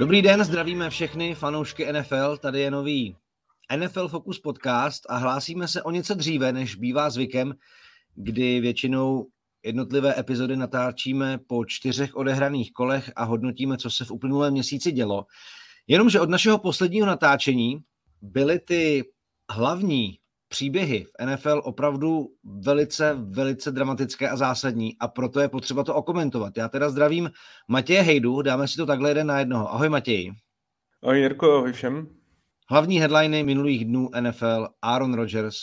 Dobrý den, zdravíme všechny fanoušky NFL, tady je nový NFL Focus podcast a hlásíme se o něco dříve, než bývá zvykem, kdy většinou jednotlivé epizody natáčíme po čtyřech odehraných kolech a hodnotíme, co se v uplynulém měsíci dělo. Jenomže od našeho posledního natáčení byly ty hlavní příběhy v NFL opravdu velice, velice dramatické a zásadní a proto je potřeba to okomentovat. Já teda zdravím Matěje Hejdu, dáme si to takhle jeden na jednoho. Ahoj Matěj. Ahoj Jirko, ahoj všem. Hlavní headliny minulých dnů NFL Aaron Rodgers,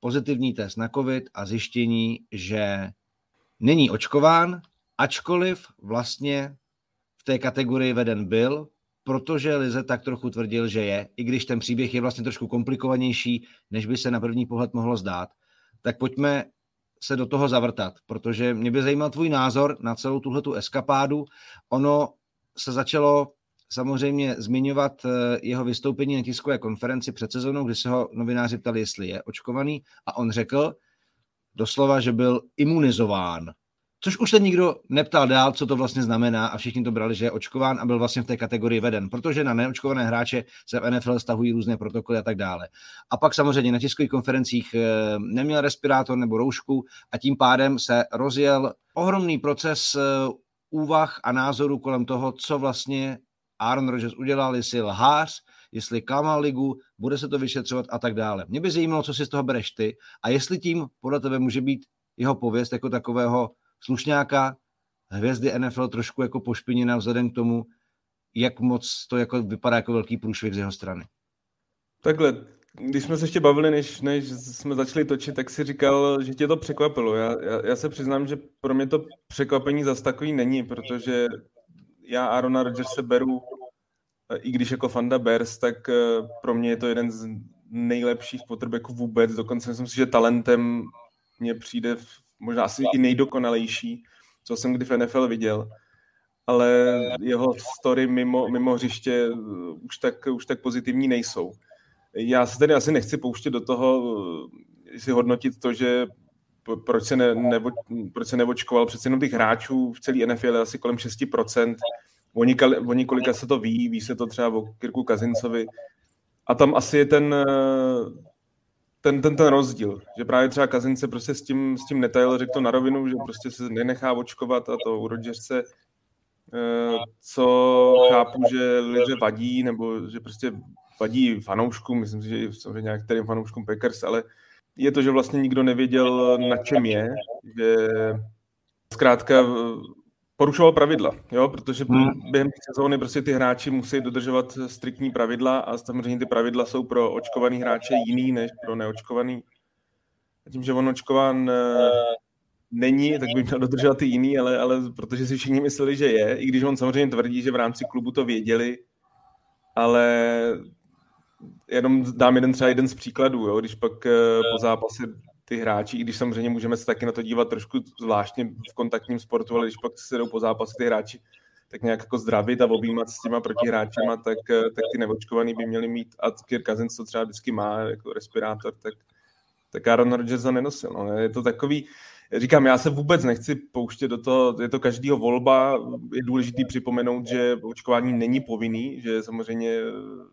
pozitivní test na COVID a zjištění, že není očkován, ačkoliv vlastně v té kategorii veden byl, protože Lize tak trochu tvrdil, že je, i když ten příběh je vlastně trošku komplikovanější, než by se na první pohled mohlo zdát, tak pojďme se do toho zavrtat, protože mě by zajímal tvůj názor na celou tuhletu eskapádu. Ono se začalo samozřejmě zmiňovat eh, jeho vystoupení na tiskové konferenci před sezónou, kdy se ho novináři ptali, jestli je očkovaný a on řekl doslova, že byl imunizován Což už se nikdo neptal dál, co to vlastně znamená a všichni to brali, že je očkován a byl vlastně v té kategorii veden, protože na neočkované hráče se v NFL stahují různé protokoly a tak dále. A pak samozřejmě na tiskových konferencích eh, neměl respirátor nebo roušku a tím pádem se rozjel ohromný proces eh, úvah a názoru kolem toho, co vlastně Aaron Rodgers udělal, jestli lhář, jestli klamal ligu, bude se to vyšetřovat a tak dále. Mě by zajímalo, co si z toho bereš ty a jestli tím podle tebe může být jeho pověst jako takového slušňáka, hvězdy NFL trošku jako pošpiněna vzhledem k tomu, jak moc to jako vypadá jako velký průšvih z jeho strany. Takhle, když jsme se ještě bavili, než, než jsme začali točit, tak si říkal, že tě to překvapilo. Já, já, já se přiznám, že pro mě to překvapení zas takový není, protože já Arona se beru, i když jako fanda Bears, tak eh, pro mě je to jeden z nejlepších quarterbacků vůbec. Dokonce myslím si, že talentem mně přijde možná asi i nejdokonalejší, co jsem kdy v NFL viděl. Ale jeho story mimo, mimo hřiště uh, už tak, už tak pozitivní nejsou. Já se tedy asi nechci pouštět do toho, uh, si hodnotit to, že proč se, ne, nevo, proč se nevočkoval. Přece jenom těch hráčů v celé NFL je asi kolem 6%. Oni, oni kolika se to ví, ví se to třeba o Kirku Kazincovi. A tam asi je ten, uh, ten, ten, ten rozdíl, že právě třeba Kazince prostě s tím, s tím netajil, řekl to na rovinu, že prostě se nenechá očkovat a to u Rodgerse, eh, co chápu, že lidé vadí, nebo že prostě vadí fanouškům, myslím si, že samozřejmě některým fanouškům Packers, ale je to, že vlastně nikdo nevěděl, na čem je, že zkrátka porušoval pravidla, jo, protože hmm. během sezóny prostě ty hráči musí dodržovat striktní pravidla a samozřejmě ty pravidla jsou pro očkovaný hráče jiný než pro neočkovaný. A tím, že on očkován uh, není, tak by měl dodržovat ty jiný, ale, ale protože si všichni mysleli, že je, i když on samozřejmě tvrdí, že v rámci klubu to věděli, ale jenom dám jeden třeba jeden z příkladů, jo, když pak uh, po zápase ty hráči, i když samozřejmě můžeme se taky na to dívat trošku zvláštně v kontaktním sportu, ale když pak se jdou po zápase ty hráči tak nějak jako zdravit a objímat s těma protihráčema, tak, tak ty neočkovaný by měli mít, a Kirk Cousins to třeba vždycky má jako respirátor, tak, tak Aaron Rodgers ho nenosil. No. Je to takový, Říkám, já se vůbec nechci pouštět do toho, je to každýho volba, je důležité připomenout, že očkování není povinný, že samozřejmě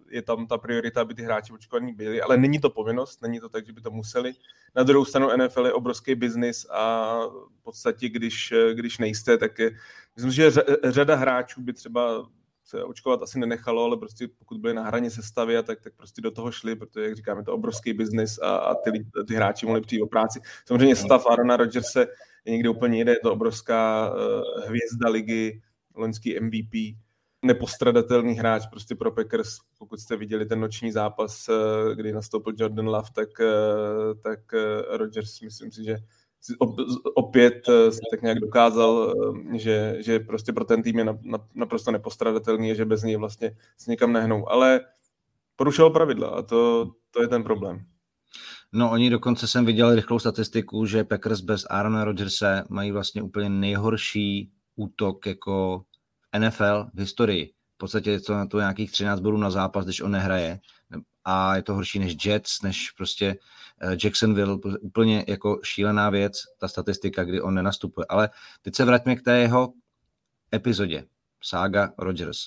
je tam ta priorita, aby ty hráči očkovaní byli, ale není to povinnost, není to tak, že by to museli. Na druhou stranu NFL je obrovský biznis a v podstatě, když, když nejste, tak je, myslím, že řada hráčů by třeba se očkovat asi nenechalo, ale prostě pokud byli na hraně sestavy, tak, tak prostě do toho šli, protože, jak říkáme, to obrovský biznis a, a ty, ty hráči mohli přijít o práci. Samozřejmě stav Arona Rodgerse je někde úplně jiné, je to obrovská uh, hvězda ligy, loňský MVP, nepostradatelný hráč prostě pro Packers, pokud jste viděli ten noční zápas, uh, kdy nastoupil Jordan Love, tak, uh, tak Rodgers, myslím si, že opět eh, tak nějak dokázal, eh, že, že prostě pro ten tým je naprosto nepostradatelný a že bez něj vlastně se někam nehnou. Ale porušoval pravidla a to, to je ten problém. No oni dokonce jsem viděl rychlou statistiku, že Packers bez Aarona Rodgerse mají vlastně úplně nejhorší útok jako NFL v historii. V podstatě je to na to nějakých 13 bodů na zápas, když on nehraje. A je to horší než Jets, než prostě Jacksonville, úplně jako šílená věc, ta statistika, kdy on nenastupuje. Ale teď se vraťme k té jeho epizodě, Saga Rogers.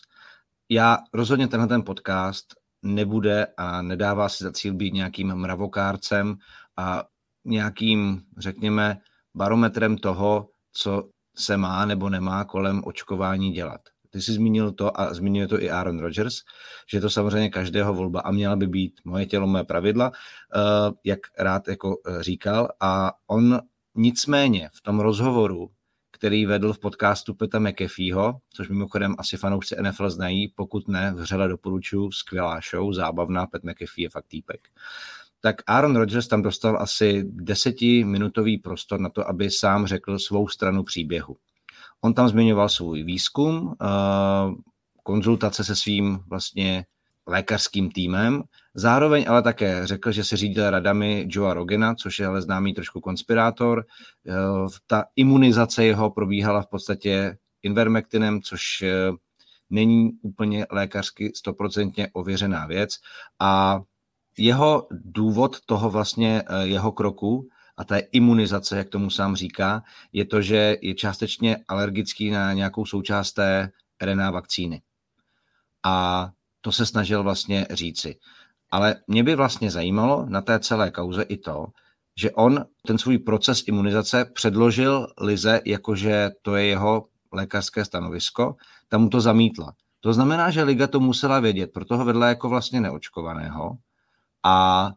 já rozhodně tenhle ten podcast nebude a nedává si za cíl být nějakým mravokárcem a nějakým, řekněme, barometrem toho, co se má nebo nemá kolem očkování dělat. Ty jsi zmínil to a zmínil to i Aaron Rodgers, že to samozřejmě každého volba a měla by být moje tělo, moje pravidla, eh, jak rád jako eh, říkal. A on nicméně v tom rozhovoru, který vedl v podcastu Peta McAfeeho, což mimochodem asi fanoušci NFL znají, pokud ne, vřele doporučuji, skvělá show, zábavná, Pet McAfee je fakt týpek. Tak Aaron Rodgers tam dostal asi desetiminutový prostor na to, aby sám řekl svou stranu příběhu. On tam zmiňoval svůj výzkum, eh, konzultace se svým vlastně lékařským týmem. Zároveň ale také řekl, že se řídil radami Joea Rogena, což je ale známý trošku konspirátor. Eh, ta imunizace jeho probíhala v podstatě invermektinem, což eh, není úplně lékařsky stoprocentně ověřená věc. A jeho důvod toho vlastně jeho kroku a té imunizace, jak tomu sám říká, je to, že je částečně alergický na nějakou součást té RNA vakcíny. A to se snažil vlastně říci. Ale mě by vlastně zajímalo na té celé kauze i to, že on ten svůj proces imunizace předložil Lize, jakože to je jeho lékařské stanovisko, tam mu to zamítla. To znamená, že Liga to musela vědět, proto ho vedla jako vlastně neočkovaného a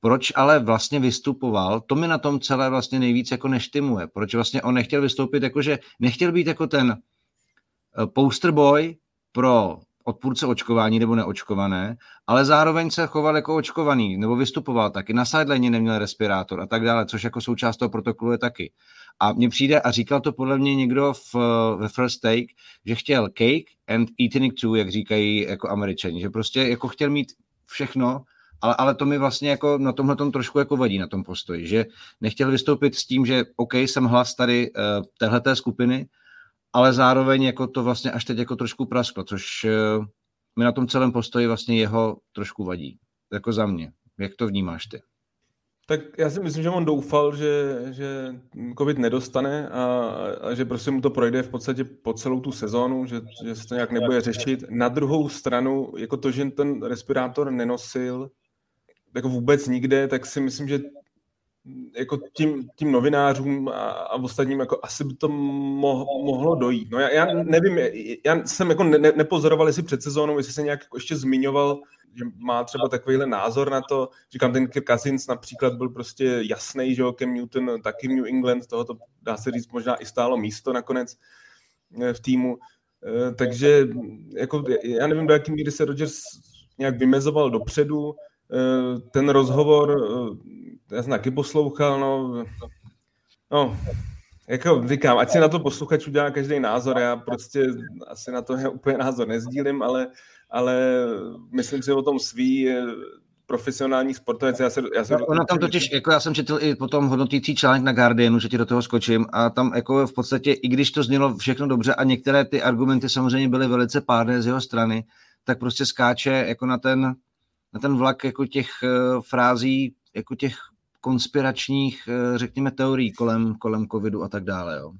proč ale vlastně vystupoval, to mi na tom celé vlastně nejvíc jako neštimuje. Proč vlastně on nechtěl vystoupit, jakože nechtěl být jako ten eh, poster boy pro odpůrce očkování nebo neočkované, ale zároveň se choval jako očkovaný, nebo vystupoval taky. Na sideline neměl respirátor a tak dále, což jako součást toho protokolu je taky. A mně přijde, a říkal to podle mě někdo v, ve First Take, že chtěl cake and eating it too, jak říkají jako američani, že prostě jako chtěl mít všechno ale, ale to mi vlastně jako na tomhle tom trošku jako vadí na tom postoji, že nechtěl vystoupit s tím, že OK, jsem hlas tady uh, téhleté skupiny, ale zároveň jako to vlastně až teď jako trošku prasklo, což uh, mi na tom celém postoji vlastně jeho trošku vadí. Jako za mě. Jak to vnímáš ty? Tak já si myslím, že on doufal, že, že COVID nedostane a, a že prostě mu to projde v podstatě po celou tu sezónu, že, že se to nějak nebude řešit. Na druhou stranu, jako to, že ten respirátor nenosil, jako vůbec nikde, tak si myslím, že jako tím, tím novinářům a, a ostatním jako asi by to mo, mohlo dojít. No já, já nevím, já jsem jako ne, nepozoroval, jestli před sezónou, jestli se nějak jako ještě zmiňoval, že má třeba takovýhle názor na to. Říkám, ten Kirk Cousins například byl prostě jasný, že jo, Cam Newton taky New England, toho to dá se říct možná i stálo místo nakonec eh, v týmu. Eh, takže jako, já nevím, do jaký míry se Rodgers nějak vymezoval dopředu, ten rozhovor, eh, já jsem taky poslouchal, no, no, jako říkám, ať si na to posluchač udělá každý názor, já prostě asi na to je úplně názor nezdílím, ale, ale myslím si o tom svý eh, profesionální sportovec. Já se, já se no, ona tam totiž, jako já jsem četl i potom hodnotící článek na Guardianu, že ti do toho skočím a tam jako v podstatě, i když to znělo všechno dobře a některé ty argumenty samozřejmě byly velice pádné z jeho strany, tak prostě skáče jako na ten na ten vlak jako těch uh, frází, jako těch konspiračních, uh, řekněme, teorií kolem, kolem covidu a tak dále, jo.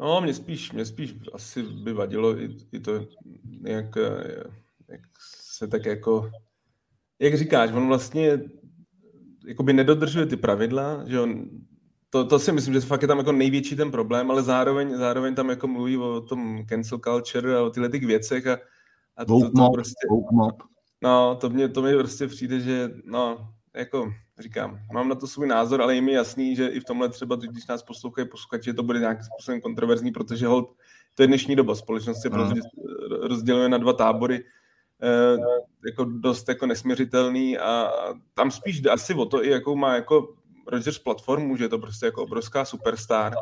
No, mě spíš, mě spíš asi by vadilo i, i to, jak, eh, jak se tak jako, jak říkáš, on vlastně jakoby nedodržuje ty pravidla, že on, to, to si myslím, že fakt je tam jako největší ten problém, ale zároveň, zároveň tam jako mluví o tom cancel culture a o tyhle těch věcech a, a to, to, to prostě... Mob. No, to mě, to mě prostě přijde, že no, jako říkám, mám na to svůj názor, ale je mi jasný, že i v tomhle třeba, když nás poslouchají posluchači, to bude nějakým způsobem kontroverzní, protože hold, to je dnešní doba, společnost se prostě rozděluje na dva tábory, eh, jako dost jako nesměřitelný a tam spíš jde asi o to, i jakou má jako Rogers platformu, že je to prostě jako obrovská superstar.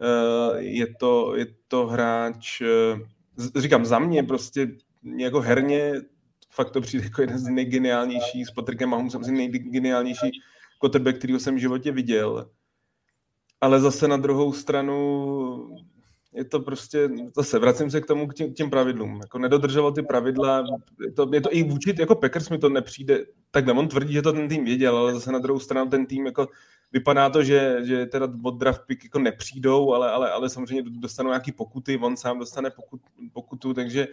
Eh, je to, je to hráč, eh, říkám, za mě prostě jako herně fakt to přijde jako jeden z nejgeniálnějších, s Patrickem Mahomesem asi nejgeniálnější quarterback, kterýho jsem v životě viděl. Ale zase na druhou stranu je to prostě, zase vracím se k tomu, k těm, k těm pravidlům. Jako nedodržoval ty pravidla, je to, je to i vůči, jako Packers mi to nepřijde, takhle, on tvrdí, že to ten tým věděl, ale zase na druhou stranu ten tým jako vypadá to, že, že teda od draft pick jako nepřijdou, ale, ale, ale samozřejmě dostanou nějaký pokuty, on sám dostane pokut, pokutu, takže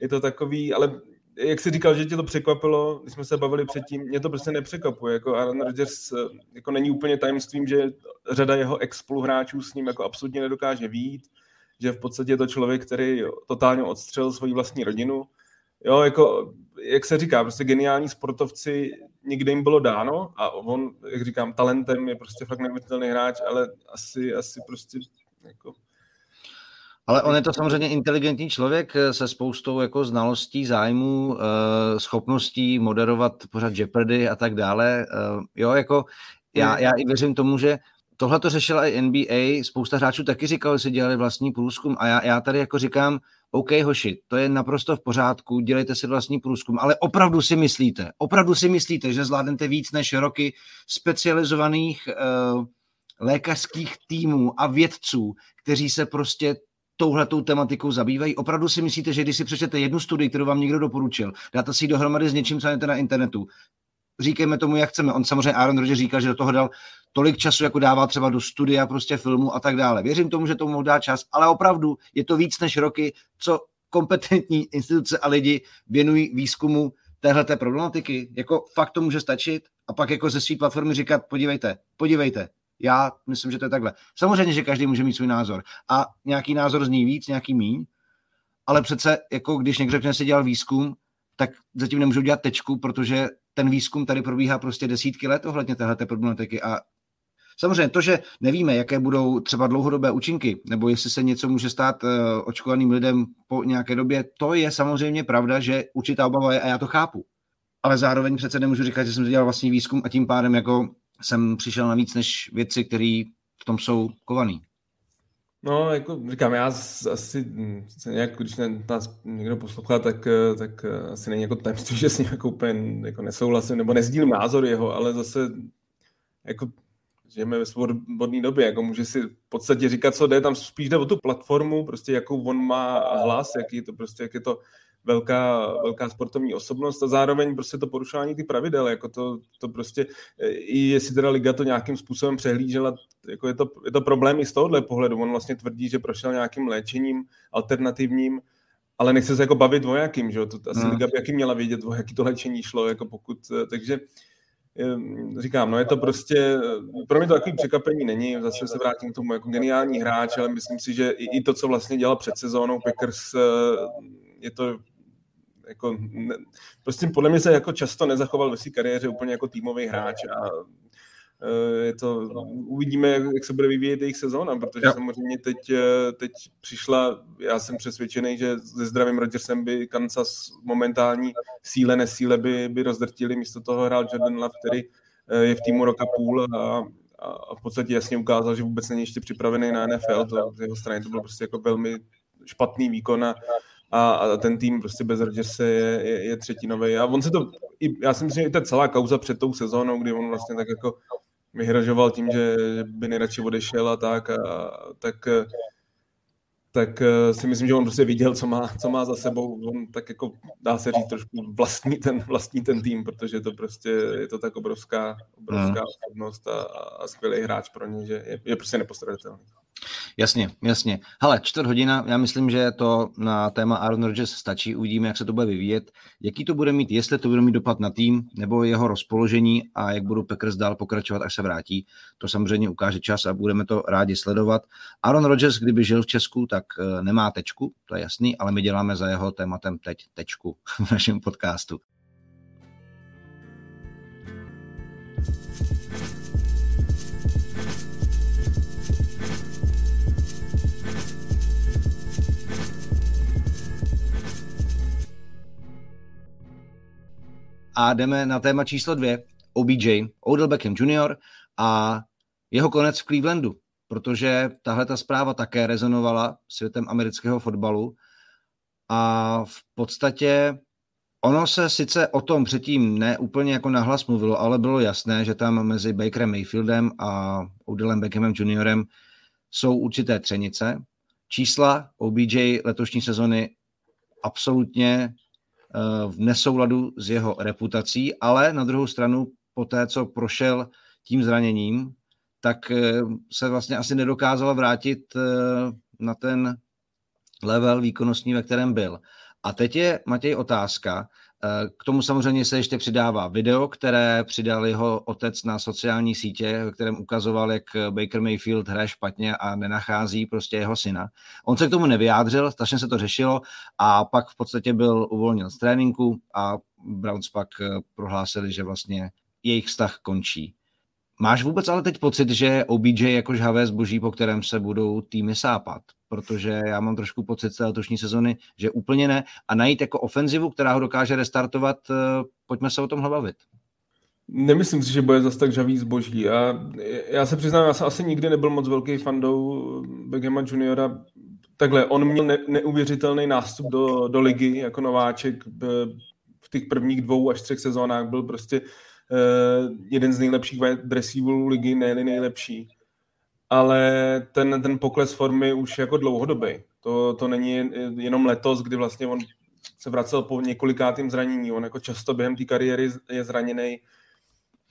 je to takový, ale jak jsi říkal, že tě to překvapilo, když jsme se bavili předtím, mě to prostě nepřekvapuje. Jako Aaron Rodgers eh, jako není úplně tajemstvím, že řada jeho ex spoluhráčů s ním jako absolutně nedokáže výjít, že v podstatě je to člověk, který totálně odstřelil svoji vlastní rodinu. Jo, jako, jak se říká, prostě geniální sportovci, někde jim bylo dáno a on, jak říkám, talentem je prostě fakt nevytelný hráč, ale asi, asi prostě jako ale on je to samozřejmě inteligentní člověk eh, se spoustou jako znalostí, zájmů, eh, schopností moderovat pořád Jeopardy a tak dále. Eh, jo, jako já, hmm. já i věřím tomu, že tohle to řešila i NBA, spousta hráčů taky říkali, že si dělali vlastní průzkum a já, já tady jako říkám, OK, hoši, to je naprosto v pořádku, dělejte si vlastní průzkum, ale opravdu si myslíte, opravdu si myslíte, že zvládnete víc než roky specializovaných uh, lékařských týmů a vědců, kteří se prostě touhletou tematikou zabývají? Opravdu si myslíte, že když si přečtete jednu studii, kterou vám někdo doporučil, dáte si ji dohromady s něčím, co na internetu, říkejme tomu, jak chceme. On samozřejmě Aaron Rodgers říkal, že do toho dal tolik času, jako dává třeba do studia, prostě filmu a tak dále. Věřím tomu, že tomu mohl dát čas, ale opravdu je to víc než roky, co kompetentní instituce a lidi věnují výzkumu téhleté problematiky. Jako fakt to může stačit a pak jako ze své platformy říkat, podívejte, podívejte, já myslím, že to je takhle. Samozřejmě, že každý může mít svůj názor. A nějaký názor zní víc, nějaký míň, ale přece, jako když někdo řekne, že dělal výzkum, tak zatím nemůžu dělat tečku, protože ten výzkum tady probíhá prostě desítky let ohledně téhle problematiky a Samozřejmě to, že nevíme, jaké budou třeba dlouhodobé účinky, nebo jestli se něco může stát uh, očkovaným lidem po nějaké době, to je samozřejmě pravda, že určitá obava je a já to chápu. Ale zároveň přece nemůžu říkat, že jsem dělal vlastní výzkum a tím pádem jako jsem přišel na víc než věci, které v tom jsou kovaný. No, jako říkám, já asi nějak, když nás někdo poslouchá, tak, tak asi není jako tajemství, že s ním jako úplně jako nesouhlasím, nebo nezdílím názor jeho, ale zase jako žijeme ve svobodné době, jako může si v podstatě říkat, co jde, tam spíš jde o tu platformu, prostě jakou on má hlas, jaký to prostě, jak je to velká, velká sportovní osobnost a zároveň prostě to porušování ty pravidel, jako to, to prostě, i jestli teda Liga to nějakým způsobem přehlížela, jako je to, je to problém i z tohohle pohledu. On vlastně tvrdí, že prošel nějakým léčením alternativním, ale nechce se jako bavit o jakým, že to asi hmm. Liga by jaký měla vědět, o jaký to léčení šlo, jako pokud, takže říkám, no je to prostě, pro mě to takový překvapení není, zase se vrátím k tomu jako geniální hráč, ale myslím si, že i, i to, co vlastně dělal před sezónou Packers, je to jako, ne, prostě podle mě se jako často nezachoval ve své kariéře úplně jako týmový hráč a e, je to, uvidíme, jak, se bude vyvíjet jejich sezóna, protože jo. samozřejmě teď, e, teď přišla, já jsem přesvědčený, že se zdravým Rodgersem by Kansas momentální síle, nesíle by, by rozdrtili, místo toho hrál Jordan Love, který e, je v týmu roka půl a, a v podstatě jasně ukázal, že vůbec není ještě připravený na NFL, to z jeho strany to bylo prostě jako velmi špatný výkon a a, a ten tým prostě bez Rodgerse je, je, je třetinový. A on se to, i, já si myslím, že i ta celá kauza před tou sezónou, kdy on vlastně tak jako vyhrožoval tím, že by nejradši odešel a tak, a, tak tak si myslím, že on prostě viděl, co má, co má za sebou. On tak jako, dá se říct, trošku vlastní ten, vlastní ten tým, protože to prostě je to tak obrovská, obrovská hmm. osobnost a, a skvělý hráč pro ně, že je, je prostě nepostradatelný. Jasně, jasně. Hele, čtvrt hodina, já myslím, že to na téma Aaron Rodgers stačí, uvidíme, jak se to bude vyvíjet, jaký to bude mít, jestli to bude mít dopad na tým, nebo jeho rozpoložení a jak budou Packers dál pokračovat, až se vrátí. To samozřejmě ukáže čas a budeme to rádi sledovat. Aaron Rodgers, kdyby žil v Česku, tak eh, nemá tečku, to je jasný, ale my děláme za jeho tématem teď tečku v našem podcastu. A jdeme na téma číslo dvě, OBJ, Odell Beckham Jr. a jeho konec v Clevelandu, protože tahle ta zpráva také rezonovala světem amerického fotbalu a v podstatě ono se sice o tom předtím ne úplně jako nahlas mluvilo, ale bylo jasné, že tam mezi Bakerem Mayfieldem a Odellem Beckhamem Jr. jsou určité třenice. Čísla OBJ letošní sezony absolutně v nesouladu s jeho reputací, ale na druhou stranu po té, co prošel tím zraněním, tak eh, se vlastně asi nedokázal vrátit eh, na ten level výkonnostní, ve kterém byl. A teď je, Matěj, otázka. Eh, k tomu samozřejmě se ještě přidává video, které přidal jeho otec na sociální sítě, ve kterém ukazoval, jak Baker Mayfield hraje špatně a nenachází prostě jeho syna. On se k tomu nevyjádřil, strašně se to řešilo a pak v podstatě byl uvolněn z tréninku a Browns pak eh, prohlásili, že vlastně jejich vztah končí. Máš vůbec ale teď pocit, že OBJ je jako žhavé zboží, po kterém se budou týmy sápat? Protože já mám trošku pocit z té letošní sezony, že úplně ne. A najít jako ofenzivu, která ho dokáže restartovat, eh, pojďme se o tom bavit. Nemyslím si, že bude zase tak žavý zboží. Já, já se přiznám, já jsem asi nikdy nebyl moc velký fandou Beckhama juniora. Takhle, on měl ne, neuvěřitelný nástup do, do ligy jako nováček. V těch prvních dvou až třech sezónách byl prostě uh, jeden z nejlepších wide ligy, ne nejlepší. Ale ten, ten pokles formy už jako dlouhodobý. To, to není jenom letos, kdy vlastně on se vracel po několikátým zranění. On jako často během té kariéry je zraněný.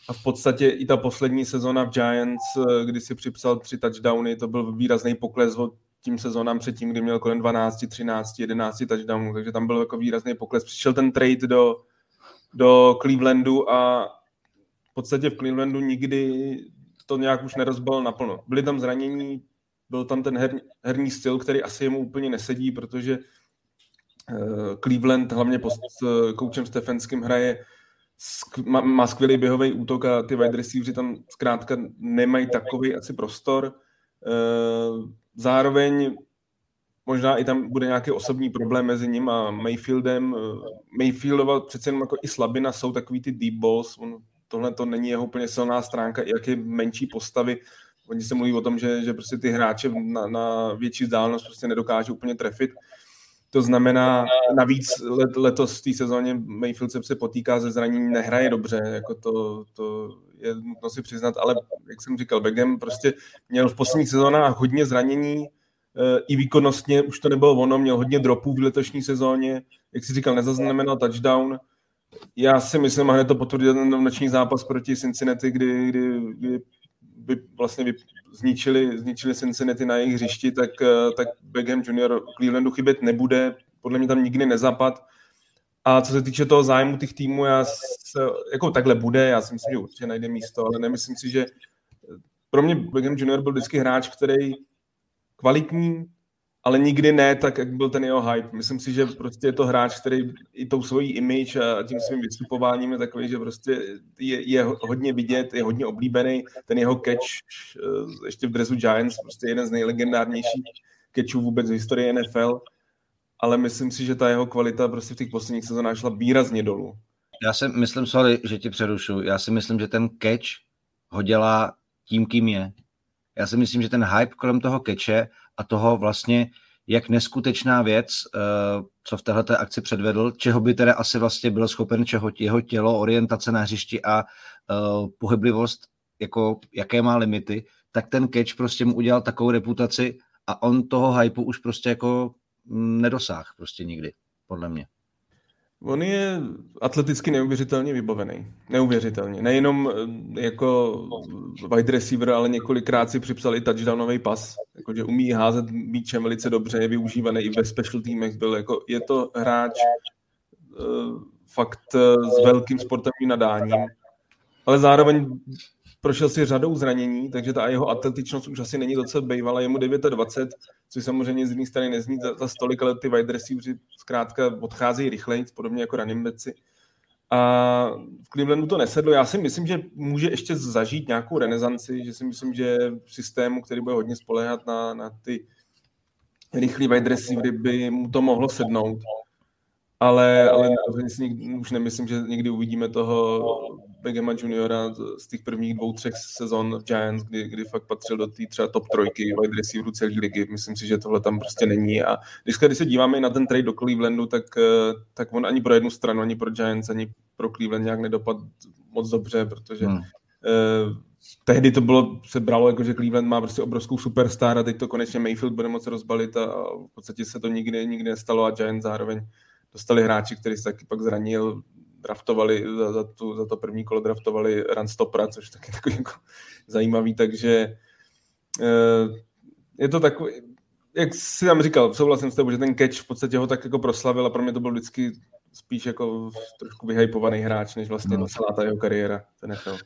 A v podstatě i ta poslední sezona v Giants, eh, kdy si připsal tři touchdowny, to byl výrazný pokles od tím sezónám předtím, kdy měl kolem 12, 13, 11 touchdownů, takže tam byl jako výrazný pokles. Přišel ten trade do, do Clevelandu a podstatě v Clevelandu nikdy to nějak už nerozbal naplno. Byly tam zranění, byl tam ten her, herní styl, který asi jemu úplně nesedí, protože uh, Cleveland hlavně pod koučem Stefanským hraje má, má skvělý běhový útok a ty wide receivery tam zkrátka nemají takový asi prostor. Uh, zároveň možná i tam bude nějaký osobní problém mezi ním a Mayfieldem. Mayfieldova přece jenom jako i slabina jsou takový ty deep balls, on tohle to není jeho úplně silná stránka, i jak je menší postavy. Oni se mluví o tom, že, že prostě ty hráče na, na větší vzdálenost prostě nedokážou úplně trefit. To znamená, navíc let, letos v té sezóně Mayfield se potýká ze zranění, nehraje dobře, jako to, to je nutno si přiznat, ale jak jsem říkal, Beckham prostě měl v posledních sezónách hodně zranění, eh, i výkonnostně už to nebylo ono, měl hodně dropů v letošní sezóně, jak si říkal, nezaznamenal touchdown, já si myslím, a hned to potvrdil ten noční zápas proti Cincinnati, kdy, kdy, kdy by vlastně vy, zničili, zničili Cincinnati na jejich hřišti, tak, eh, tak Beckham Junior Clevelandu chybět nebude, podle mě tam nikdy nezapad. A co se týče toho zájmu těch týmů, já se, jako takhle bude, já si myslím, že určitě najde místo, ale nemyslím si, že pro mě Beckham Junior byl vždycky hráč, který kvalitní, ale nikdy ne tak, jak byl ten jeho hype. Myslím si, že prostě je to hráč, který i tou svojí image a tím svým vystupováním je takový, že prostě je, je hodně vidět, je hodně oblíbený. Ten jeho catch eh, ještě v dresu Giants, prostě jeden z nejlegendárnějších catchů vůbec v historii NFL, ale myslím si, že ta jeho kvalita prostě v těch posledních sezónách šla výrazně dolů. Já si myslím, sorry, že ti přerušu, já si myslím, že ten catch ho dělá tím, kým je. Já si myslím, že ten hype kolem toho keče a toho vlastně, jak neskutečná věc, eh, co v této akci předvedl, čeho by teda asi vlastně byl schopen, čeho jeho tělo, orientace na hřišti a uh, pohyblivost, jako jaké má limity, tak ten catch prostě mu udělal takovou reputaci a on toho hypeu už prostě jako mm, nedosáh prostě nikdy, podle mě. On je atleticky neuvěřitelně vybavený. Neuvěřitelně. Nejenom eh, jako wide receiver, ale několikrát si připsal i touchdownový pas. Jakože umí házet míčem velice dobře, je využívaný i ve special teamech. Byl jako, je to hráč uh, fakt uh, s velkým sportovním nadáním, ale zároveň prošel si řadou zranění, takže ta jeho atletičnost už asi není docela bývala, je mu 29, což samozřejmě z jedné strany nezní za, za stolik, ale ty wide receivers zkrátka odcházejí rychleji, podobně jako running backi. A v Clevelandu to nesedlo. Já si myslím, že může ještě zažít nějakou renesanci, že si myslím, že v systému, který bude hodně spolehat na, na ty rychlý wide receivery, by mu to mohlo sednout ale, ale už nemyslím, že někdy uvidíme toho Begema juniora z těch prvních dvou, třech sezon v Giants, kdy, kdy fakt patřil do té třeba top trojky wide receiveru celé ligy. Myslím si, že tohle tam prostě není. A když, když se díváme na ten trade do Clevelandu, tak, eh, tak on ani pro jednu stranu, ani pro Giants, ani pro Cleveland nějak nedopad moc dobře, protože hmm. eh, tehdy to bylo, se bralo jako, že Cleveland má prostě obrovskou superstar a teď to konečně Mayfield bude moci rozbalit a, a v podstatě se to nikdy, nikdy nestalo a Giants zároveň dostali hráči, kteří se taky pak zranil, draftovali za, za, tu, za to první kolo draftovali Stopra, což taky takový jako zajímavý, takže eh, je to takový, jak jsi tam říkal, souhlasím s tebou, že ten catch v podstatě ho tak jako proslavil a pro mě to byl vždycky spíš jako trošku vyhypovaný hráč, než vlastně no. celá ta jeho kariéra ten NFL.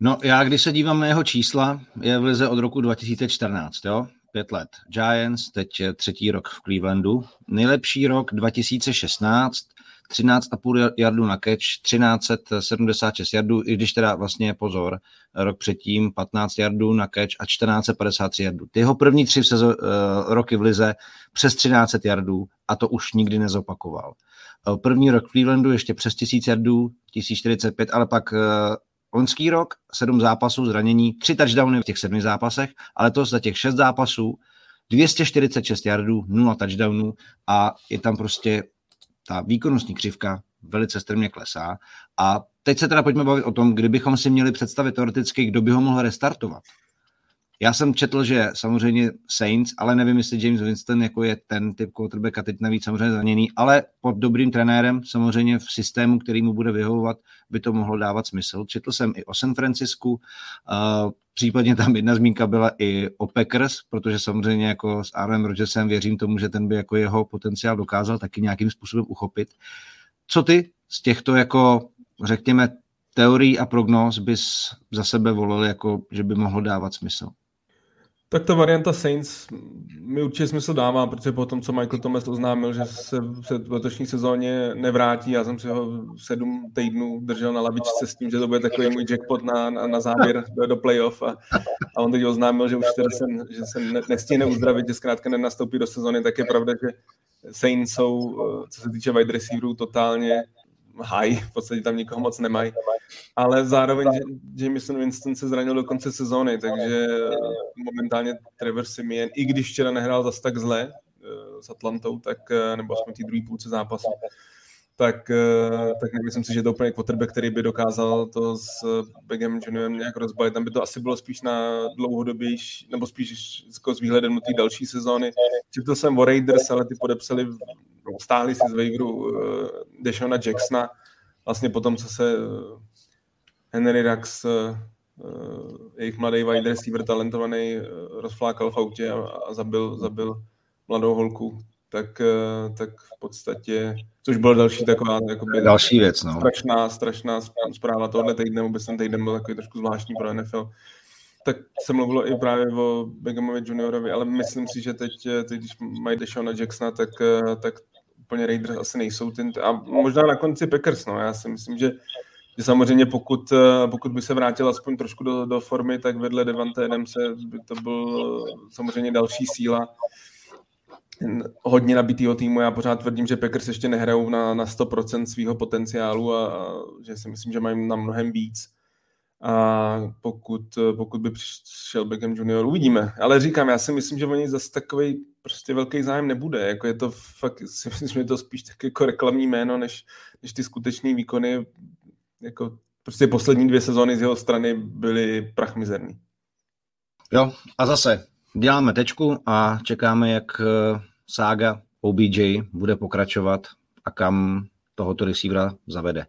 No já, když se dívám na jeho čísla, je v lize od roku 2014, jo? Pět let. Giants, teď třetí rok v Clevelandu. Nejlepší rok 2016, 13,5 jardů na catch, 1376 jardů, i když teda vlastně pozor, rok předtím 15 jardů na catch a 1453 jardů. Ty jeho první tři sezo, uh, roky v lize přes 13 jardů a to už nikdy nezopakoval. Uh, první rok v Clevelandu ještě přes 1000 jardů, 1045, ale pak uh, loňský rok, sedm zápasů, zranění, tři touchdowny v těch sedmi zápasech, ale to za těch šest zápasů 246 jardů, nula touchdownů a je tam prostě ta výkonnostní křivka velice strmě klesá. A teď se teda pojďme bavit o tom, kdybychom si měli představit teoreticky, kdo by ho mohl restartovat. Já jsem četl, že samozřejmě Saints, ale nevím, jestli James Winston jako je ten typ quarterbacka, teď navíc samozřejmě zraněný, ale pod dobrým trenérem, samozřejmě v systému, který mu bude vyhovovat, by to mohlo dávat smysl. Četl jsem i o San Francisku, uh, případně tam jedna zmínka byla i o Packers, protože samozřejmě jako s Aaronem Rodgersem věřím tomu, že ten by jako jeho potenciál dokázal taky nějakým způsobem uchopit. Co ty z těchto jako, řekněme, teorií a prognóz bys za sebe volil, jako, že by mohlo dávat smysl? Tak ta varianta Saints mi určitě smysl dává, protože po tom, co Michael Thomas oznámil, že se v letošní sezóně nevrátí, já jsem si ho sedm týdnů držel na lavičce s tím, že to bude takový můj jackpot na, na, na závěr do, do playoff a, a on teď oznámil, že už teda se, že se ne, nestihne uzdravit, že zkrátka nenastoupí do sezóny, tak je pravda, že Saints jsou, co se týče wide receiverů, totálně high, v podstatě tam nikoho moc nemají. Ale zároveň Jameson Winston se zranil do konce sezóny, takže momentálně Trevor Simeon, i když včera nehrál zas tak zle eh, s Atlantou, tak, eh, nebo aspoň té druhé půlce zápasu, tak, eh, tak nemyslím si, že to úplně quarterback, který by dokázal to s Beckham Juniorem nějak rozbalit. Tam by to asi bylo spíš na dlouhodobější, nebo spíš jako s výhledem do té další sezóny. Četl jsem o Raiders, ale ty podepsali, stáhli si z waiveru uh, Deshona Jacksona, vlastně potom, co se Henry Rax, jejich mladý wide receiver, talentovaný, rozflákal v autě a zabil, zabil mladou holku, tak, uh, tak v podstatě Což byla další taková jakoby, další věc, no. strašná, strašná zpráva tohle týdne, vůbec ten týden byl takový trošku zvláštní pro NFL. Tak se mluvilo i právě o Begamovi juniorovi, ale myslím si, že teď, teď když mají Deshona Jacksona, tak, tak úplně Raiders asi nejsou ten, a možná na konci Packers, no. Já si myslím, že, že samozřejmě pokud, pokud by se vrátil aspoň trošku do, do formy, tak vedle Devante Adamse by to byl samozřejmě další síla hodně nabitýho týmu. Já pořád tvrdím, že Packers ještě nehrajou na, na 100% svého potenciálu a, a že si myslím, že mají na mnohem víc. A pokud, pokud by přišel Beckham Junior, uvidíme. Ale říkám, já si myslím, že oni zase takový prostě velký zájem nebude. Jako je to fakt, si myslím, že je to spíš tak jako reklamní jméno, než, než ty skutečné výkony. Jako prostě poslední dvě sezóny z jeho strany byly prachmizerný. Jo, a zase děláme tečku a čekáme, jak eh, sága OBJ bude pokračovat a kam tohoto receivera zavede.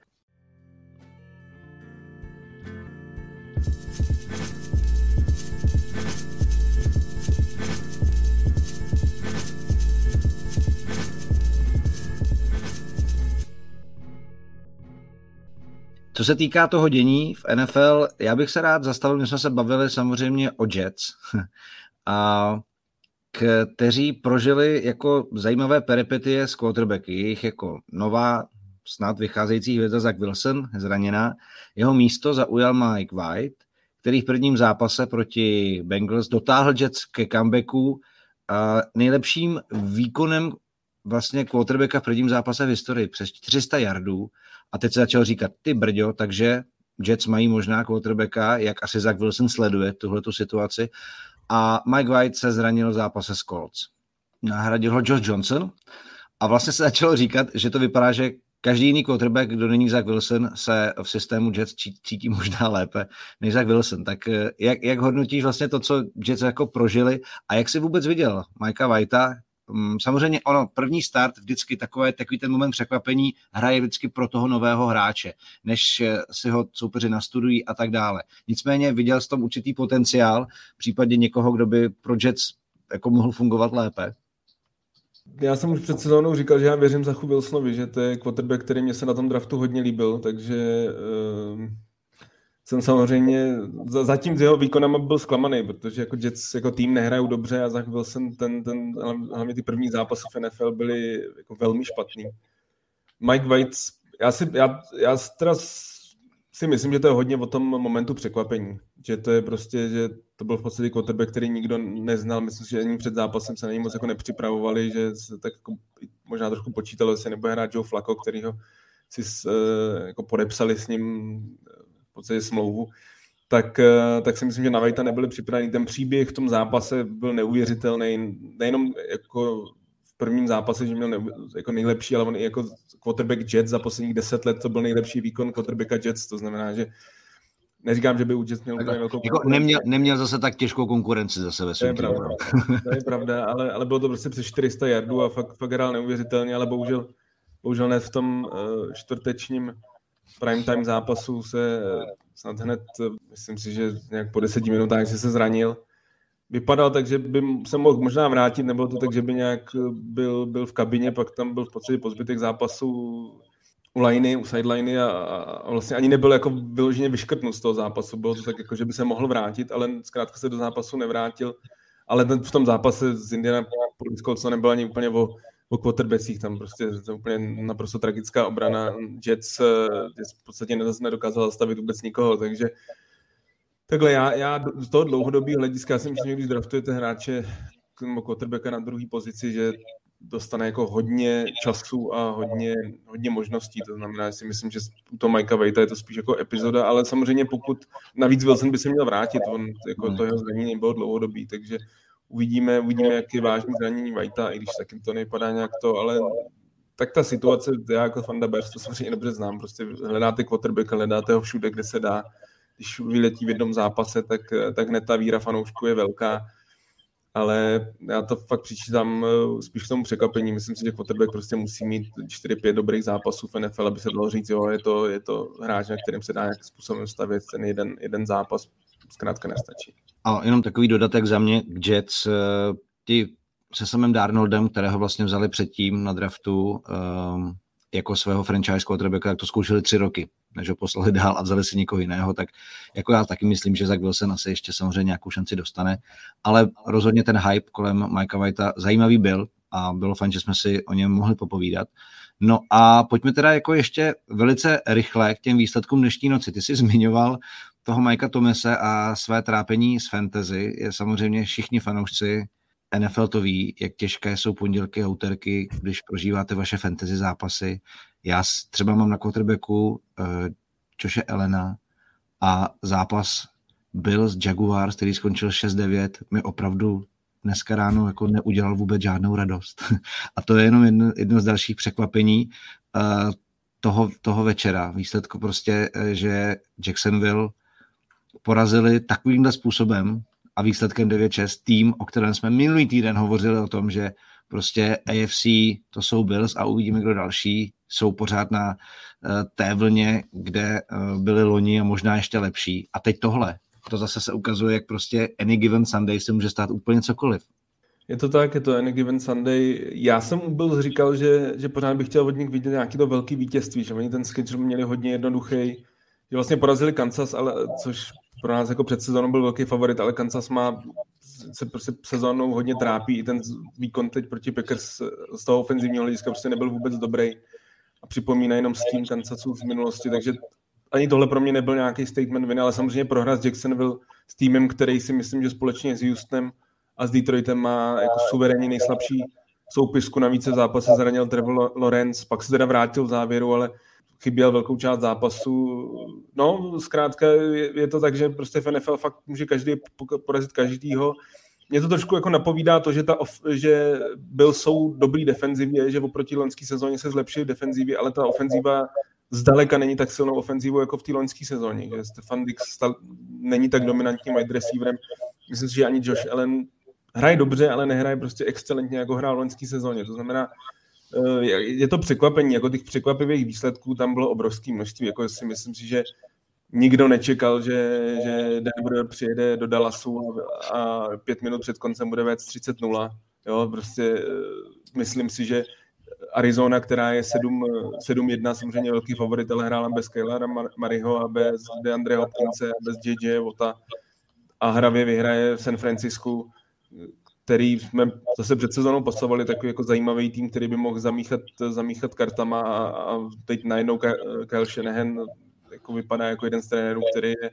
Co se týká toho dění v NFL, já bych se rád zastavil, my jsme se bavili samozřejmě o Jets. A kteří prožili jako zajímavé peripetie s quarterbacky. Jejich jako nová, snad vycházející hvězda Zach Wilson, zraněná. Jeho místo zaujal Mike White, který v prvním zápase proti Bengals dotáhl Jets ke comebacku a nejlepším výkonem vlastně quarterbacka v prvním zápase v historii přes 400 yardů a teď se začal říkat, ty brďo, takže Jets mají možná quarterbacka, jak asi Zach Wilson sleduje tuhletu situaci a Mike White se zranil v zápase s Colts. Nahradil ho Josh Johnson a vlastně se začalo říkat, že to vypadá, že každý jiný quarterback, kdo není Zach Wilson, se v systému Jets cítí možná lépe než Zach Wilson. Tak eh, jak, jak hodnotíš vlastně to, co Jets jako prožili a jak jsi vůbec viděl Mikea Whitea, samozřejmě ono, první start vždycky takové, takový ten moment překvapení hraje vždycky pro toho nového hráče, než eh, si ho soupeři nastudují a tak dále. Nicméně viděl jsem tom určitý potenciál v případě někoho, kdo by pro Jets jako mohl fungovat lépe? Já jsem už před sezónou říkal, že já věřím za Wilsonovi, že to je quarterback, který mě se na tom draftu hodně líbil, takže uh, jsem samozřejmě zatím s jeho výkonama byl zklamaný, protože jako Jets jako tým nehrajou dobře a Zach Wilson, ten, ten, hlavně ty první zápasy v NFL byly jako velmi špatný. Mike White, já si, já, já teda si myslím, že to je hodně o tom momentu překvapení. Že to je prostě, že to byl v podstatě quarterback, který nikdo neznal. Myslím, že ani před zápasem se na něj moc jako nepřipravovali, že se tak jako možná trošku počítalo, se nebude hrát Joe Flacco, ho si s, eh, jako podepsali s ním podstatě smlouvu. Tak, eh, tak si myslím, že na Vejta nebyli připraveni. Ten příběh v tom zápase byl neuvěřitelný. Nejenom jako prvním zápase, že měl ne, jako nejlepší, ale on i jako quarterback Jets za posledních deset let to byl nejlepší výkon quarterbacka Jets, to znamená, že neříkám, že by Jets měl úplně velkou jako neměl, neměl zase tak těžkou konkurenci zase ve svém To je pravda, to je pravda ale, ale bylo to prostě přes 400 yardů a fakt, fakt hrál neuvěřitelně, ale bohužel, bohužel ne v tom uh, čtvrtečním primetime zápasu se snad hned, myslím si, že nějak po deseti minutách se zranil vypadal tak, že by se mohl možná vrátit, nebo to tak, že by nějak byl, byl v kabině, pak tam byl v podstatě po zbytek zápasu u liney, u sideliny a, a, vlastně ani nebyl jako vyloženě vyškrtnut z toho zápasu. Bylo to tak, jako, že by se mohl vrátit, ale zkrátka se do zápasu nevrátil. Ale ten, v tom zápase s Indiana co nebyl ani úplně o, o quarterbackích, tam prostě to úplně naprosto tragická obrana. Jets, Jets v podstatě nedokázal zastavit vůbec nikoho, takže Takhle já, já z toho dlouhodobého hlediska si myslím, že když draftujete hráče nebo quarterbacka na druhé pozici, že dostane jako hodně času a hodně, hodně možností. To znamená, že si myslím, že u toho Mikea Vejta je to spíš jako epizoda, ale samozřejmě pokud navíc Wilson by se měl vrátit, on jako to jeho zranění bylo dlouhodobý, takže uvidíme, uvidíme, jak je vážný zranění Vajta, i když taky to nevypadá nějak to, ale tak ta situace, já jako fanda Bears to samozřejmě dobře znám, prostě hledáte quarterbacka, hledáte ho všude, kde se dá, když vyletí v jednom zápase, tak, tak hned ta víra fanoušku je velká. Ale já to fakt přičítám eh, spíš k tomu překvapení. Myslím si, že quarterback prostě musí mít 4-5 dobrých zápasů v NFL, aby se dalo říct, jo, je to, je to hráč, na kterým se dá nějakým způsobem stavět. Ten jeden, jeden zápas zkrátka nestačí. A jenom takový dodatek za mě k Jets. Eh, ti se samým Darnoldem, kterého vlastně vzali předtím na draftu um, jako svého franchise quarterbacka, tak to zkoušeli tři roky než ho poslali dál a vzali si někoho jiného, tak jako já taky myslím, že Zach Wilson asi ještě samozřejmě nějakou šanci dostane, ale rozhodně ten hype kolem Mikea Whitea zajímavý byl a bylo fajn, že jsme si o něm mohli popovídat. No a pojďme teda jako ještě velice rychle k těm výsledkům dnešní noci. Ty jsi zmiňoval toho Mikea Tomese a své trápení z fantasy. Je samozřejmě všichni fanoušci NFL to ví, jak těžké jsou pondělky a úterky, když prožíváte vaše fantasy zápasy. Já třeba mám na quarterbacku uh, Joše Elena a zápas byl z Jaguars, který skončil 6-9, mi opravdu dneska ráno jako neudělal vůbec žádnou radost. A to je jenom jedno, jedno z dalších překvapení uh, toho, toho večera. Výsledku prostě, eh, že Jacksonville porazili takovýmhle způsobem a výsledkem 9-6 tým, o kterém jsme minulý týden hovořili o tom, že prostě AFC to jsou Bills a uvidíme, kdo další jsou pořád na eh, té vlně, kde eh, byly loni a možná ještě lepší. A teď tohle. To zase se ukazuje, jak prostě any given Sunday se může stát úplně cokoliv. Je to tak, je to any given Sunday. Já jsem u Bills říkal, že, že pořád bych chtěl od nich vidět nějaký to velký vítězství, že oni ten schedule měli hodně jednoduchý, že vlastně porazili Kansas, ale, což pro nás jako před sezónou byl velký favorit, ale Kansas má se prostě sezónou hodně trápí. I ten výkon teď proti Packers z toho ofenzivního hlediska prostě nebyl vůbec dobrý a připomíná jenom s tím Kansasu z minulosti, takže ani tohle pro mě nebyl nějaký statement viny, ale samozřejmě prohra s Jacksonville s týmem, který si myslím, že společně s Houstonem a s Detroitem má jako suverénně nejslabší soupisku. Navíc se v zápase zranil Trevor Lawrence, pak se teda vrátil v závěru, ale chyběl velkou část zápasu. No, zkrátka je, je to tak, že prostě v NFL fakt může každý porazit každýho. Mě to trošku jako napovídá to, že, ta off, že byl jsou dobrý defenzivě, že oproti loňské sezóně se zlepšili defenzivy, ale ta ofenzíva zdaleka není tak silnou ofenzívou jako v té loňské sezóně, že Stefan Dix stal, není tak dominantním wide receiverem. Myslím si, že ani Josh Allen hraje dobře, ale nehraje prostě excelentně, jako hrál v loňské sezóně. To znamená, je to překvapení, jako těch překvapivých výsledků tam bylo obrovské množství, jako si myslím si, že nikdo nečekal, že, že Denver přijede do Dallasu a, pět minut před koncem bude vést 30-0. Jo, prostě myslím si, že Arizona, která je 7-1, samozřejmě velký favorit, ale hrála bez Kylera Mariho a bez DeAndre Hopkinse bez JJ Vota a hravě vyhraje v San Francisku, který jsme zase před sezónou postavili takový jako zajímavý tým, který by mohl zamíchat, zamíchat kartama a, a teď najednou Kyle Shanahan jako vypadá jako jeden z trenérů, který je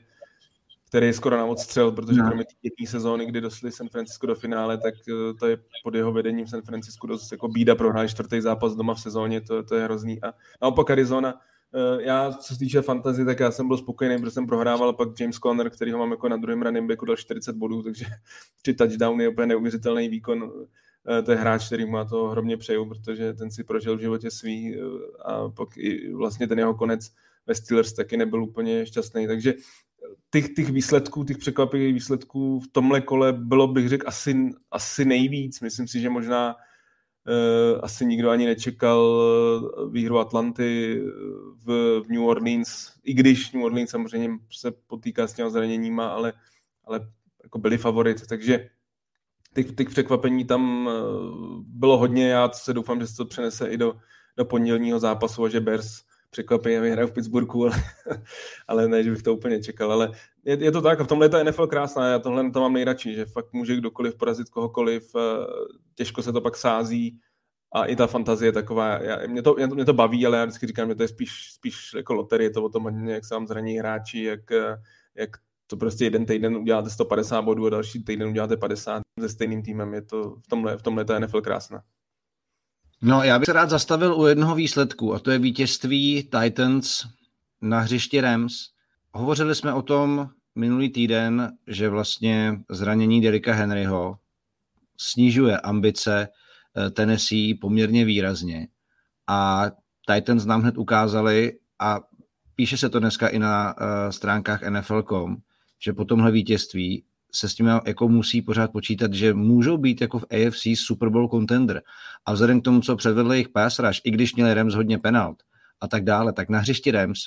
který je skoro na odstřel, protože no. kromě té sezóny, kdy došli San Francisco do finále, tak eh, to je pod jeho vedením San Francisco dost jako bída prohrát čtvrtý zápas doma v sezóně, to, to je hrozný. A naopak Arizona, já, co se týče fantasy, tak já jsem byl spokojený, protože jsem prohrával pak James Conner, který ho mám jako na druhém running backu, dal 40 bodů, takže tři touchdowny je úplně neuvěřitelný výkon. Eh, to je hráč, který má to hromně přeju, protože ten si prožil v životě svý a pak i vlastně ten jeho konec ve Steelers taky nebyl úplně šťastný. Takže těch, těch výsledků, těch překvapivých výsledků v tomhle kole bylo, bych řekl, asi, asi nejvíc. Myslím si, že možná asi nikdo ani nečekal eh, výhru Atlanty eh, v, v New Orleans, i když New Orleans samozřejmě se potýká s těmi zraněníma, ale, ale jako byli favorit, takže těch, těch překvapení tam bylo hodně, já se doufám, že se to přenese i do, do pondělního zápasu a že Bears překvapení vyhraju v Pittsburghu, ale, ale ne, že bych to úplně čekal, ale je, je to tak v tomhle je ta NFL krásná, já tohle to mám nejradši, že fakt může kdokoliv porazit kohokoliv, eh, těžko se to pak sází a i ta fantazie je taková, já, mě, to, mě to baví, ale já vždycky říkám, že to je spíš, spíš jako loterie, to o tom, jak se vám zraní hráči, jak, eh, jak to prostě jeden týden uděláte 150 bodů a další týden uděláte 50 se stejným týmem, je to v tomhle, v tomhle ta NFL krásná. No, já bych se rád zastavil u jednoho výsledku, a to je vítězství Titans na hřišti Rams. Hovořili jsme o tom minulý týden, že vlastně zranění Derika Henryho snižuje ambice eh, Tennessee poměrně výrazně. A Titans nám hned ukázali, a píše se to dneska i na uh, stránkách NFL.com, že po tomhle vítězství se s tím jako musí pořád počítat, že můžou být jako v AFC Super Bowl contender. A vzhledem k tomu, co předvedl jejich pass rush, i když měli Rams hodně penalt a tak dále, tak na hřišti Rams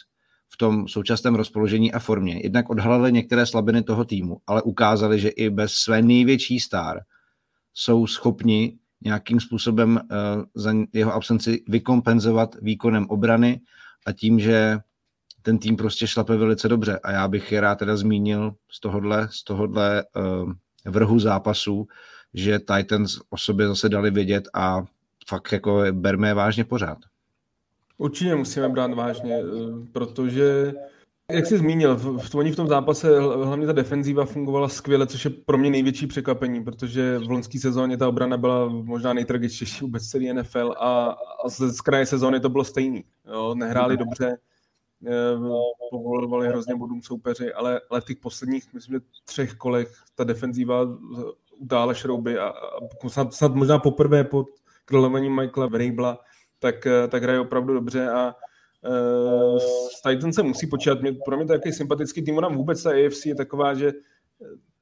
v tom současném rozpoložení a formě jednak odhalili některé slabiny toho týmu, ale ukázali, že i bez své největší star jsou schopni nějakým způsobem uh, za jeho absenci vykompenzovat výkonem obrany a tím, že ten tým prostě šlape velice dobře a já bych je rád teda zmínil z tohohle, z tohohle uh, vrhu zápasů, že Titans o sobě zase dali vědět a fakt jako berme je vážně pořád. Určitě musíme brát vážně, eh, protože jak jsi zmínil, v, v, v tom zápase hlavně ta defenzíva fungovala skvěle, což je pro mě největší překvapení, protože v loňské sezóně ta obrana byla možná nejtragičtější vůbec celý NFL a, a z, z kraje sezóny to bylo stejný. Jo, nehráli dobře, Eh, povolovali hrozně bodům soupeři, ale, ale v těch posledních, myslím, že třech kolech ta defenzíva udála šrouby a, a snad, snad možná poprvé pod královením Michaela Vrabla, tak, eh, tak hraje opravdu dobře a uh, s Titan se musí počítat. Mě, pro mě to je jaký sympatický tým, ona vůbec ta AFC je taková, že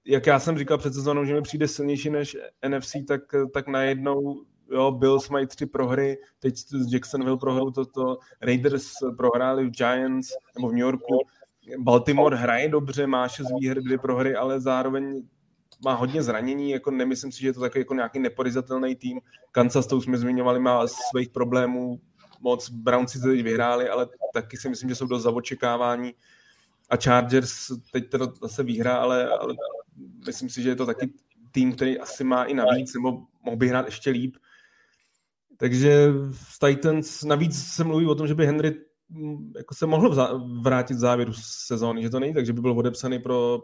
jak já jsem říkal před sezónou, že mi přijde silnější než NFC, tak, tak najednou jo, Bills mají tři prohry, teď z Jacksonville prohru toto, Raiders prohráli v Giants nebo v New Yorku, Baltimore hraje dobře, má šest výher, dvě prohry, ale zároveň má hodně zranění, jako nemyslím si, že je to takový jako nějaký neporizatelný tým. Kansas, to už jsme zmiňovali, má svých problémů moc. Brownsi to teď vyhráli, ale taky si myslím, že jsou dost za očekávání. A Chargers teď teda zase výhra, ale, ale myslím si, že je to taky tým, který asi má i navíc, nebo mohl by hrát ještě líp. Takže z Titans, navíc se mluví o tom, že by Henry mm, jako se mohl vrátit v závěru sezóny, že to není tak, že by byl odepsaný pro,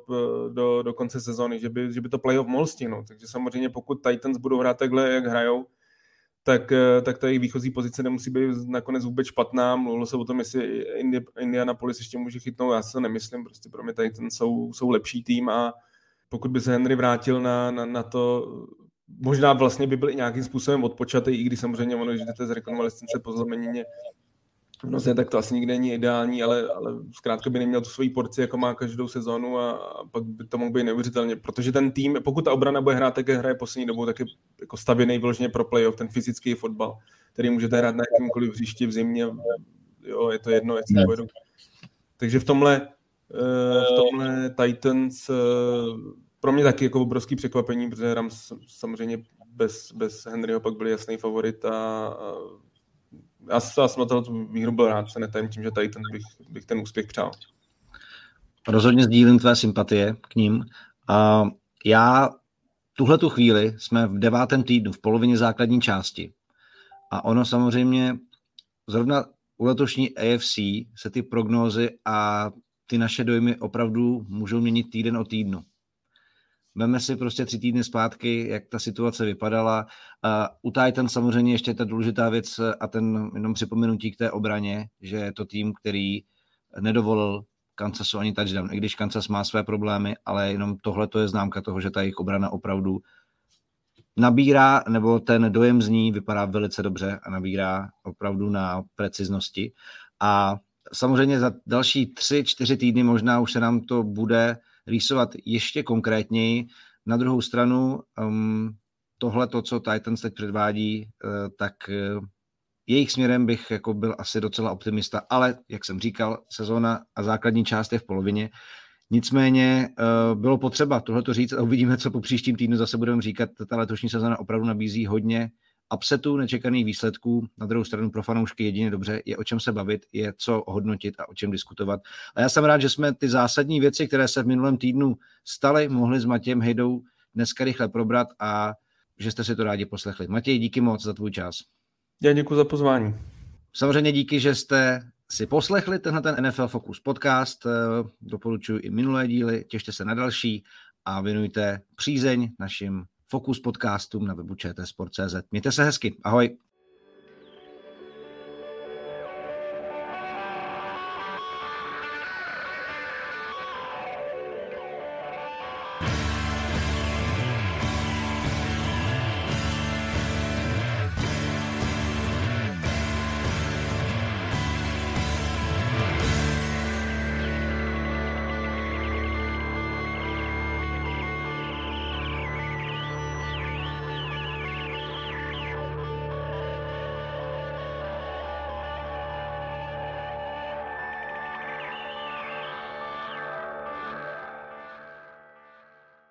do, do konce sezóny, že by, že by to playoff mohl stihnout. Takže samozřejmě pokud Titans budou hrát takhle, jak hrajou, tak, eh, tak ta jejich výchozí pozice nemusí být nakonec vůbec špatná. Mluvilo se o tom, jestli Indianapolis ještě může chytnout, já se nemyslím, prostě pro mě Titans jsou, jsou lepší tým a pokud by se Henry vrátil na, na, na to možná vlastně by byl i nějakým způsobem odpočatý, i když samozřejmě ono, když jdete z rekonvalescence po zlomenině, Vlastně tak to asi nikdy není ideální, ale, ale zkrátka by neměl tu svoji porci, jako má každou sezónu a, a pak by to mohl být neuvěřitelně, protože ten tým, pokud ta obrana bude hrát tak, jak hraje poslední dobou, tak je jako stavěný vyloženě pro playoff, ten fyzický fotbal, který můžete hrát na jakýmkoliv hřišti v zimě, jo, je to jedno, jestli pojedu. Takže v tomhle v tomhle Titans pro mě taky jako obrovský překvapení, protože Rams samozřejmě bez, bez Henryho pak byl jasný favorit a, já, já jsem na to výhru byl rád, se netajím tím, že Titans bych, bych ten úspěch přál. Rozhodně sdílím tvé sympatie k ním. A já tuhle tu chvíli jsme v devátém týdnu, v polovině základní části. A ono samozřejmě, zrovna u letošní AFC se ty prognózy a ty naše dojmy opravdu můžou měnit týden o týdnu. Veme si prostě tři týdny zpátky, jak ta situace vypadala. U Titan samozřejmě ještě ta důležitá věc a ten jenom připomenutí k té obraně, že je to tým, který nedovolil Kansasu ani touchdown, i když Kansas má své problémy, ale jenom tohle to je známka toho, že ta jejich obrana opravdu nabírá, nebo ten dojem z ní vypadá velice dobře a nabírá opravdu na preciznosti. A samozřejmě za další tři, čtyři týdny možná už se nám to bude rýsovat ještě konkrétněji. Na druhou stranu, um, tohle, to, co Titans teď předvádí, uh, tak uh, jejich směrem bych jako byl asi docela optimista, ale jak jsem říkal, sezóna a základní část je v polovině. Nicméně uh, bylo potřeba tohleto říct a uvidíme, co po příštím týdnu zase budeme říkat. Ta letošní sezóna opravdu nabízí hodně upsetů, nečekaných výsledků. Na druhou stranu pro fanoušky jedině dobře je o čem se bavit, je co hodnotit a o čem diskutovat. A já jsem rád, že jsme ty zásadní věci, které se v minulém týdnu staly, mohli s Matějem Hejdou dneska rychle probrat a že jste si to rádi poslechli. Matěj, díky moc za tvůj čas. Já děkuji za pozvání. Samozřejmě díky, že jste si poslechli tenhle ten NFL Focus podcast. Doporučuji i minulé díly, těšte se na další a věnujte přízeň našim Fokus podcastům na webu čtsport.cz. Mějte se hezky. Ahoj.